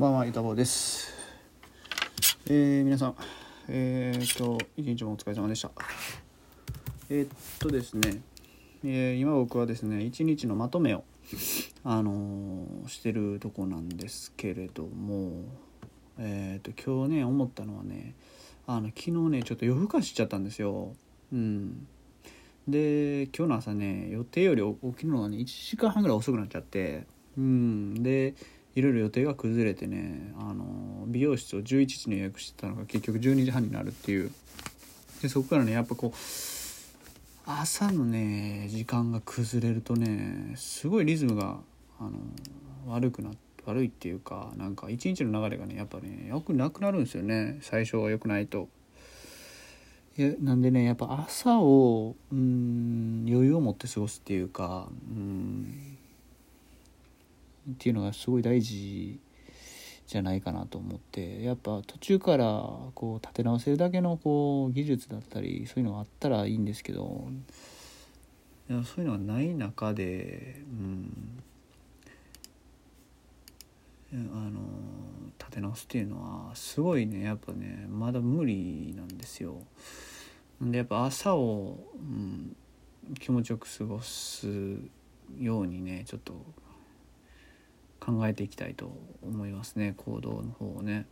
こんばんは、ゆたぼうです。えー、皆さん、えー、っと、一日もお疲れ様でした。えー、っとですね、えー今僕はですね、一日のまとめを、あのーしてるとこなんですけれども、えー、っと、今日ね、思ったのはね、あの、昨日ね、ちょっと夜更かししちゃったんですよ。うん。で今日の朝ね予定より起きるのがね1時間半ぐらい遅くなっちゃってうんでいろいろ予定が崩れてねあの美容室を11時に予約してたのが結局12時半になるっていうでそこからねやっぱこう朝のね時間が崩れるとねすごいリズムがあの悪くなって悪いっていうかなんか一日の流れがねやっぱねよくなくなるんですよね最初は良くないと。いやなんでねやっぱ朝をうん余裕を持って過ごすっていうかうんっていうのがすごい大事じゃないかなと思ってやっぱ途中からこう立て直せるだけのこう技術だったりそういうのがあったらいいんですけどいやそういうのがない中でうんあの立て直すっていうのはすごいねやっぱねまだ無理なんですよ。でやっぱ朝を、うん、気持ちよく過ごすようにねちょっと考えていきたいと思いますね行動の方をね。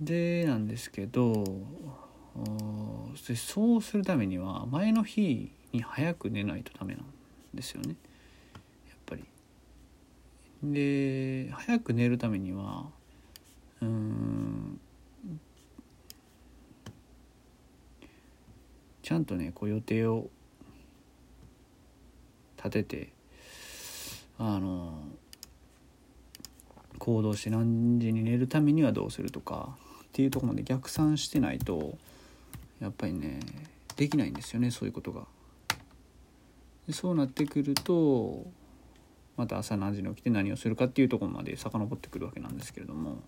でなんですけどそうするためには前の日に早く寝ないとダメなんですよねやっぱり。で早く寝るためにはうんちゃんとねこう予定を立ててあの行動して何時に寝るためにはどうするとかっていうとこまで逆算してないとやっぱりねできないんですよねそういうことが。でそうなってくるとまた朝何時に起きて何をするかっていうとこまで遡ってくるわけなんですけれども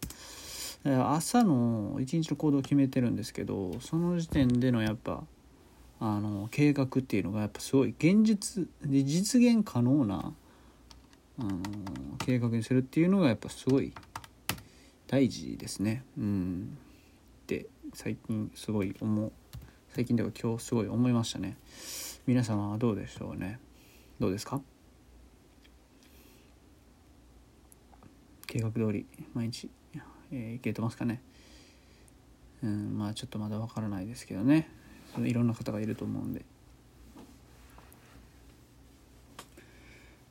朝の一日の行動を決めてるんですけどその時点でのやっぱあの計画っていうのがやっぱすごい現実で実現可能な、あの計画にするっていうのがやっぱすごい大事ですね。うん、って最近すごい思う最近では今日すごい思いましたね。皆様はどうでしょうね。どうですか？計画通り毎日、えーいけてますかね？うんまあちょっとまだわからないですけどね。いろんな方がいると思うんで。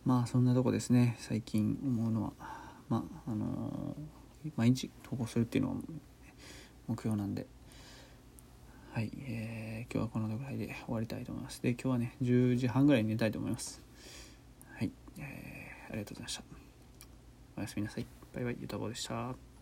まあそんなとこですね。最近思うのは。まああのー毎日投稿するっていうのは目標なんで。はい、えー今日はこのぐらいで終わりたいと思います。で今日はね10時半ぐらいに寝たいと思います。はい、えーありがとうございました。おやすみなさい。バイバイ。ゆたぼでした。